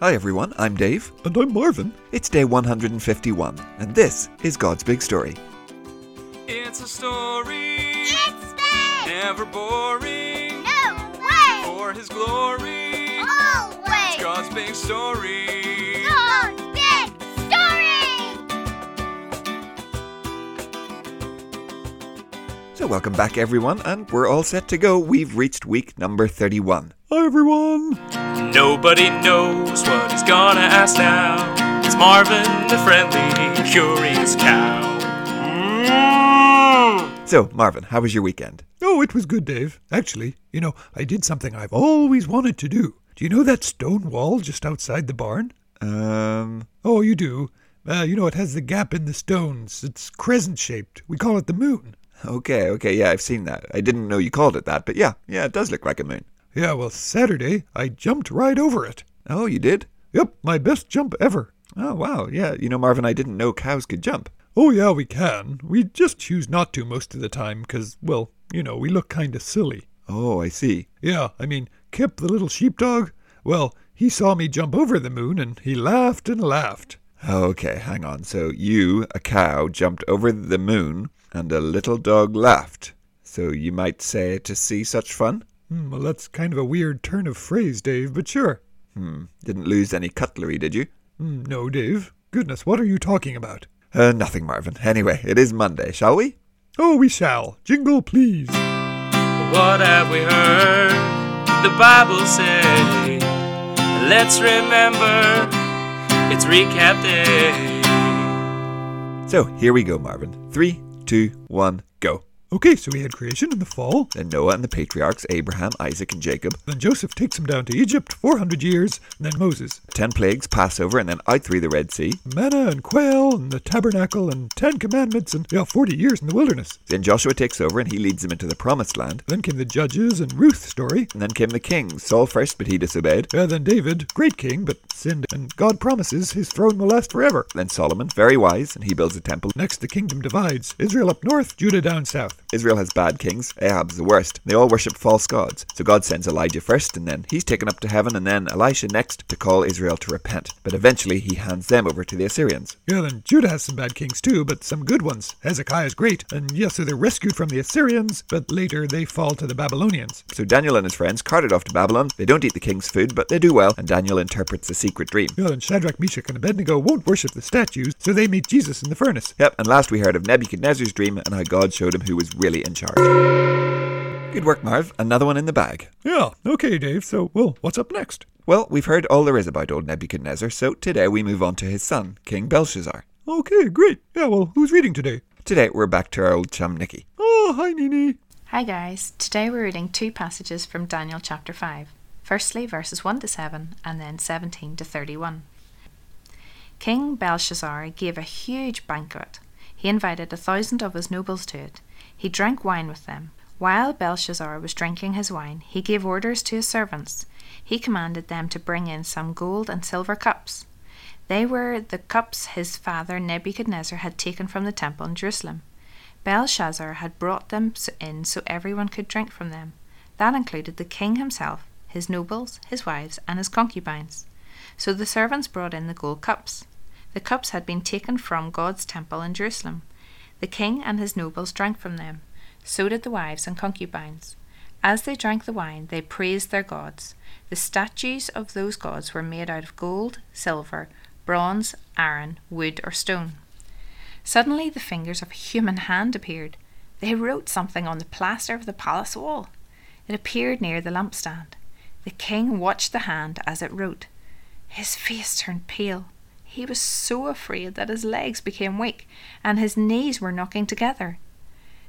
Hi everyone, I'm Dave. And I'm Marvin. It's day 151, and this is God's Big Story. It's a story, It's big! never boring. No way! For his glory, Always! It's God's big story. God's So, welcome back everyone, and we're all set to go. We've reached week number 31. Hi, everyone. Nobody knows what he's gonna ask now. It's Marvin, the friendly, curious cow. So, Marvin, how was your weekend? Oh, it was good, Dave. Actually, you know, I did something I've always wanted to do. Do you know that stone wall just outside the barn? Um, Oh, you do. Uh, you know, it has the gap in the stones. It's crescent shaped. We call it the moon. Okay, okay, yeah, I've seen that. I didn't know you called it that, but yeah, yeah, it does look like a moon. Yeah, well, Saturday, I jumped right over it. Oh, you did? Yep, my best jump ever. Oh, wow, yeah, you know, Marvin, I didn't know cows could jump. Oh, yeah, we can. We just choose not to most of the time because, well, you know, we look kind of silly. Oh, I see. Yeah, I mean, Kip, the little sheepdog, well, he saw me jump over the moon and he laughed and laughed. Okay, hang on. So, you, a cow, jumped over the moon, and a little dog laughed. So, you might say to see such fun? Hmm, well, that's kind of a weird turn of phrase, Dave, but sure. Hmm, didn't lose any cutlery, did you? Hmm, no, Dave. Goodness, what are you talking about? Uh, nothing, Marvin. Anyway, it is Monday, shall we? Oh, we shall. Jingle, please. What have we heard? The Bible say. Let's remember, it's recap day. So, here we go, Marvin. Three, two, one. Okay, so we had creation in the fall. Then Noah and the patriarchs, Abraham, Isaac, and Jacob. Then Joseph takes him down to Egypt, 400 years. And then Moses. Ten plagues, Passover, and then out through the Red Sea. Manna and quail and the tabernacle and Ten Commandments and, yeah, 40 years in the wilderness. Then Joshua takes over and he leads them into the promised land. Then came the Judges and Ruth story. And then came the kings. Saul first, but he disobeyed. Yeah, then David, great king, but sinned. And God promises his throne will last forever. Then Solomon, very wise, and he builds a temple. Next, the kingdom divides Israel up north, Judah down south. Israel has bad kings. Ahab's the worst. They all worship false gods. So God sends Elijah first, and then he's taken up to heaven, and then Elisha next to call Israel to repent. But eventually he hands them over to the Assyrians. Yeah, then Judah has some bad kings too, but some good ones. Hezekiah's great, and yes, so they're rescued from the Assyrians, but later they fall to the Babylonians. So Daniel and his friends carted off to Babylon. They don't eat the king's food, but they do well, and Daniel interprets a secret dream. Yeah, then Shadrach, Meshach, and Abednego won't worship the statues, so they meet Jesus in the furnace. Yep, and last we heard of Nebuchadnezzar's dream and how God showed him who was really in charge. Good work, Marv. Another one in the bag. Yeah, okay, Dave, so, well, what's up next? Well, we've heard all there is about old Nebuchadnezzar, so today we move on to his son, King Belshazzar. Okay, great. Yeah, well, who's reading today? Today we're back to our old chum Nikki. Oh, hi, Nini. Hi guys, today we're reading two passages from Daniel chapter 5. Firstly, verses 1 to 7, and then 17 to 31. King Belshazzar gave a huge banquet. He invited a thousand of his nobles to it. He drank wine with them. While Belshazzar was drinking his wine, he gave orders to his servants. He commanded them to bring in some gold and silver cups. They were the cups his father Nebuchadnezzar had taken from the temple in Jerusalem. Belshazzar had brought them in so everyone could drink from them. That included the king himself, his nobles, his wives, and his concubines. So the servants brought in the gold cups. The cups had been taken from God's temple in Jerusalem. The king and his nobles drank from them. So did the wives and concubines. As they drank the wine, they praised their gods. The statues of those gods were made out of gold, silver, bronze, iron, wood, or stone. Suddenly, the fingers of a human hand appeared. They wrote something on the plaster of the palace wall. It appeared near the lampstand. The king watched the hand as it wrote. His face turned pale. He was so afraid that his legs became weak and his knees were knocking together.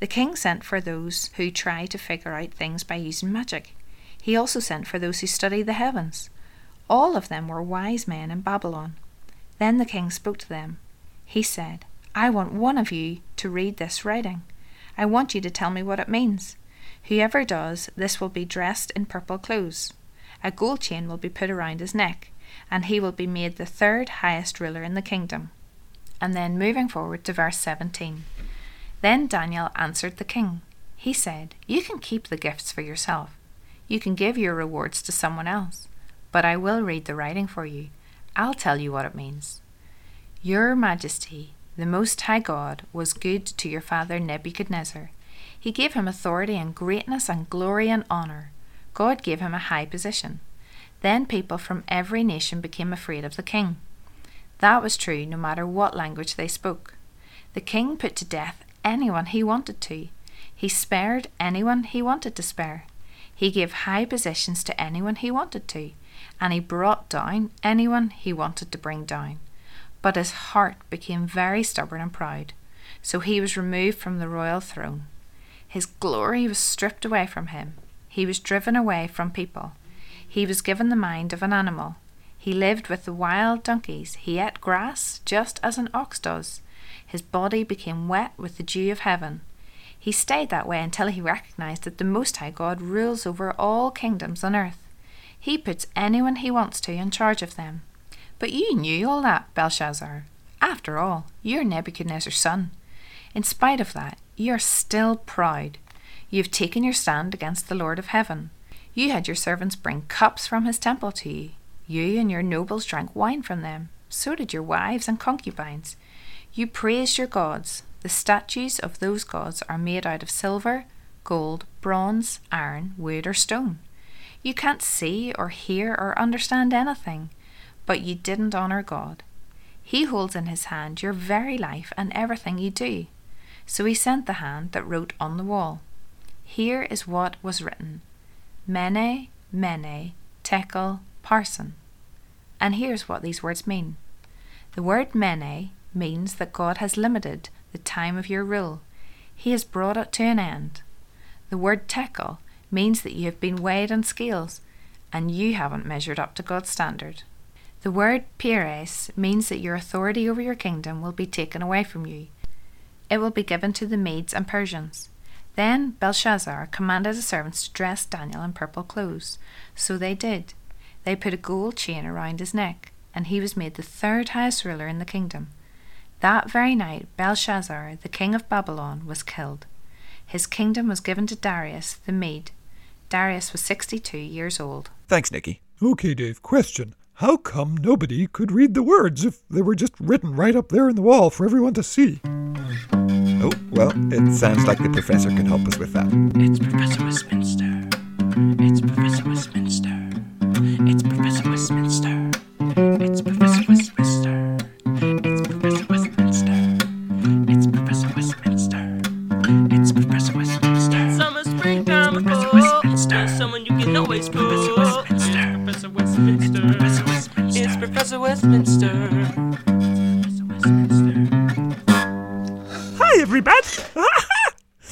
The king sent for those who try to figure out things by using magic. He also sent for those who study the heavens. All of them were wise men in Babylon. Then the king spoke to them. He said, I want one of you to read this writing. I want you to tell me what it means. Whoever does, this will be dressed in purple clothes. A gold chain will be put around his neck, and he will be made the third highest ruler in the kingdom. And then moving forward to verse 17. Then Daniel answered the king. He said, You can keep the gifts for yourself. You can give your rewards to someone else. but I will read the writing for you. I'll tell you what it means. Your Majesty, the Most High God, was good to your father Nebuchadnezzar. He gave him authority and greatness and glory and honour. God gave him a high position. Then people from every nation became afraid of the king. That was true no matter what language they spoke. The king put to death anyone he wanted to. He spared anyone he wanted to spare. He gave high positions to anyone he wanted to, and he brought down anyone he wanted to bring down. But his heart became very stubborn and proud, so he was removed from the royal throne. His glory was stripped away from him. He was driven away from people. He was given the mind of an animal. He lived with the wild donkeys. He ate grass just as an ox does. His body became wet with the dew of heaven. He stayed that way until he recognized that the Most High God rules over all kingdoms on earth. He puts anyone he wants to in charge of them. But you knew all that, Belshazzar. After all, you're Nebuchadnezzar's son. In spite of that, you're still proud. You've taken your stand against the Lord of heaven. You had your servants bring cups from his temple to you. You and your nobles drank wine from them. So did your wives and concubines. You praised your gods. The statues of those gods are made out of silver, gold, bronze, iron, wood, or stone. You can't see or hear or understand anything, but you didn't honour God. He holds in his hand your very life and everything you do. So he sent the hand that wrote on the wall. Here is what was written Mene, Mene, Tekel, Parsin. And here's what these words mean. The word Mene means that God has limited the time of your rule. He has brought it to an end. The word Tekel means that you have been weighed on scales and you haven't measured up to God's standard. The word Peres means that your authority over your kingdom will be taken away from you. It will be given to the Medes and Persians. Then Belshazzar commanded his servants to dress Daniel in purple clothes. So they did. They put a gold chain around his neck, and he was made the third highest ruler in the kingdom. That very night, Belshazzar, the king of Babylon, was killed. His kingdom was given to Darius the Mede. Darius was 62 years old. Thanks, Nicky. Okay, Dave, question. How come nobody could read the words if they were just written right up there in the wall for everyone to see? Oh, well, it sounds like the professor can help us with that. It's Professor Westminster.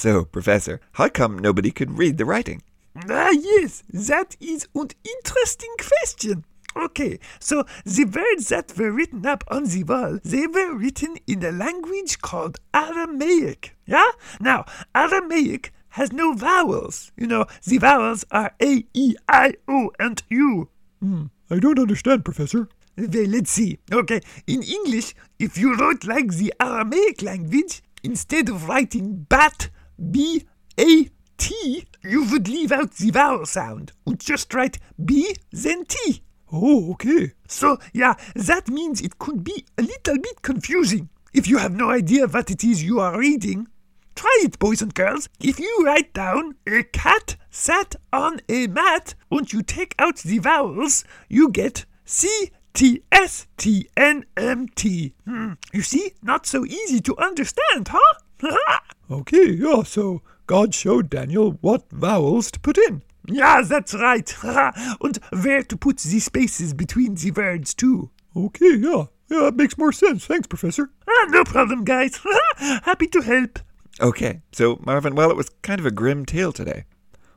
So, Professor, how come nobody could read the writing? ah, yes, that is an interesting question. Okay, so the words that were written up on the wall, they were written in a language called Aramaic. Yeah? Now, Aramaic has no vowels. You know, the vowels are A, E, I, O, and U. Hmm, I don't understand, Professor. Well, let's see. Okay, in English, if you wrote like the Aramaic language, instead of writing bat, B, A, T, you would leave out the vowel sound and just write B, then T. Oh, okay. So, yeah, that means it could be a little bit confusing. If you have no idea what it is you are reading, try it, boys and girls. If you write down a cat sat on a mat and you take out the vowels, you get C T S T N M T. Hmm. You see, not so easy to understand, huh? Okay, yeah, so God showed Daniel what vowels to put in. yeah, that's right. and where to put the spaces between the words, too. Okay, yeah. Yeah, that makes more sense. Thanks, Professor. Ah, no problem, guys. Happy to help. Okay, so, Marvin, well, it was kind of a grim tale today.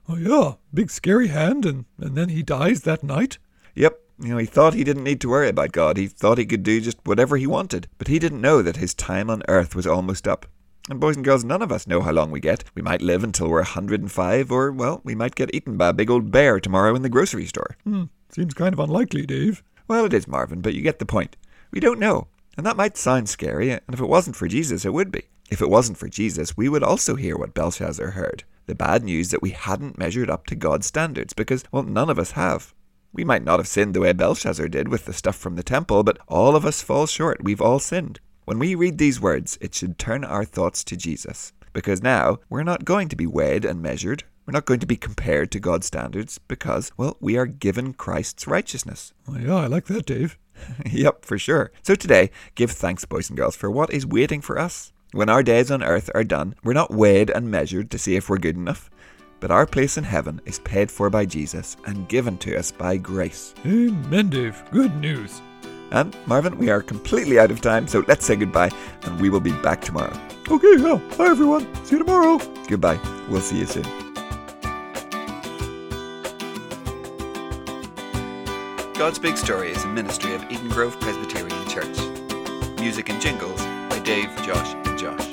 Oh, yeah. Big scary hand, and, and then he dies that night. Yep, you know, he thought he didn't need to worry about God. He thought he could do just whatever he wanted. But he didn't know that his time on earth was almost up. And boys and girls, none of us know how long we get. We might live until we're 105, or, well, we might get eaten by a big old bear tomorrow in the grocery store. Hmm, seems kind of unlikely, Dave. Well, it is, Marvin, but you get the point. We don't know. And that might sound scary, and if it wasn't for Jesus, it would be. If it wasn't for Jesus, we would also hear what Belshazzar heard the bad news that we hadn't measured up to God's standards, because, well, none of us have. We might not have sinned the way Belshazzar did with the stuff from the temple, but all of us fall short. We've all sinned. When we read these words, it should turn our thoughts to Jesus. Because now we're not going to be weighed and measured. We're not going to be compared to God's standards because, well, we are given Christ's righteousness. Oh, yeah, I like that, Dave. yep, for sure. So today, give thanks, boys and girls, for what is waiting for us. When our days on earth are done, we're not weighed and measured to see if we're good enough, but our place in heaven is paid for by Jesus and given to us by grace. Amen, Dave. Good news. And Marvin, we are completely out of time, so let's say goodbye, and we will be back tomorrow. Okay, yeah. Bye, everyone. See you tomorrow. Goodbye. We'll see you soon. God's Big Story is a ministry of Eden Grove Presbyterian Church. Music and jingles by Dave, Josh, and Josh.